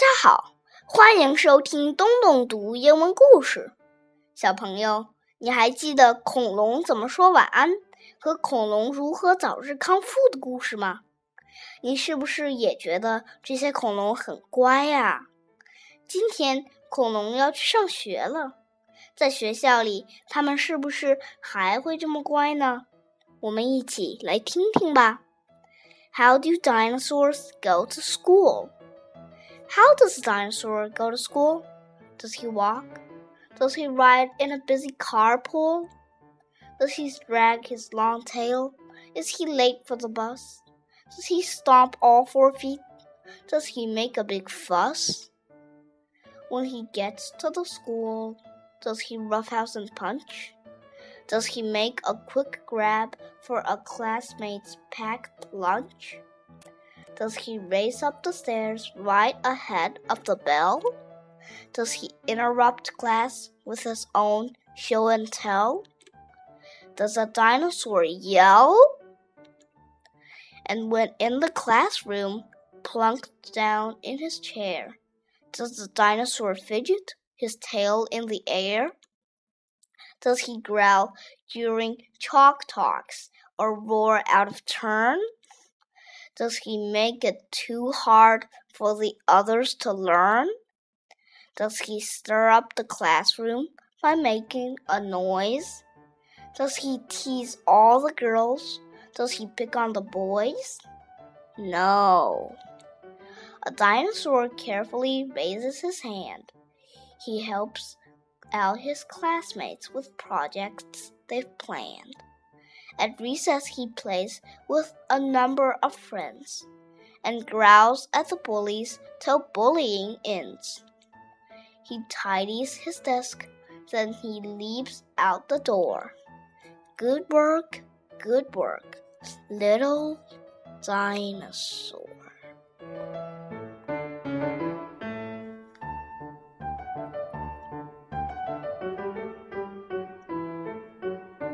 大家好，欢迎收听东东读英文故事。小朋友，你还记得恐龙怎么说晚安和恐龙如何早日康复的故事吗？你是不是也觉得这些恐龙很乖呀？今天恐龙要去上学了，在学校里，他们是不是还会这么乖呢？我们一起来听听吧。How do dinosaurs go to school? How does a dinosaur go to school? Does he walk? Does he ride in a busy carpool? Does he drag his long tail? Is he late for the bus? Does he stomp all four feet? Does he make a big fuss? When he gets to the school, does he roughhouse and punch? Does he make a quick grab for a classmate's packed lunch? Does he race up the stairs right ahead of the bell? Does he interrupt class with his own show and tell? Does a dinosaur yell? And when in the classroom, plunked down in his chair, does the dinosaur fidget, his tail in the air? Does he growl during chalk talks or roar out of turn? Does he make it too hard for the others to learn? Does he stir up the classroom by making a noise? Does he tease all the girls? Does he pick on the boys? No. A dinosaur carefully raises his hand. He helps out his classmates with projects they've planned. At recess, he plays with a number of friends and growls at the bullies till bullying ends. He tidies his desk, then he leaps out the door. Good work, good work, little dinosaur.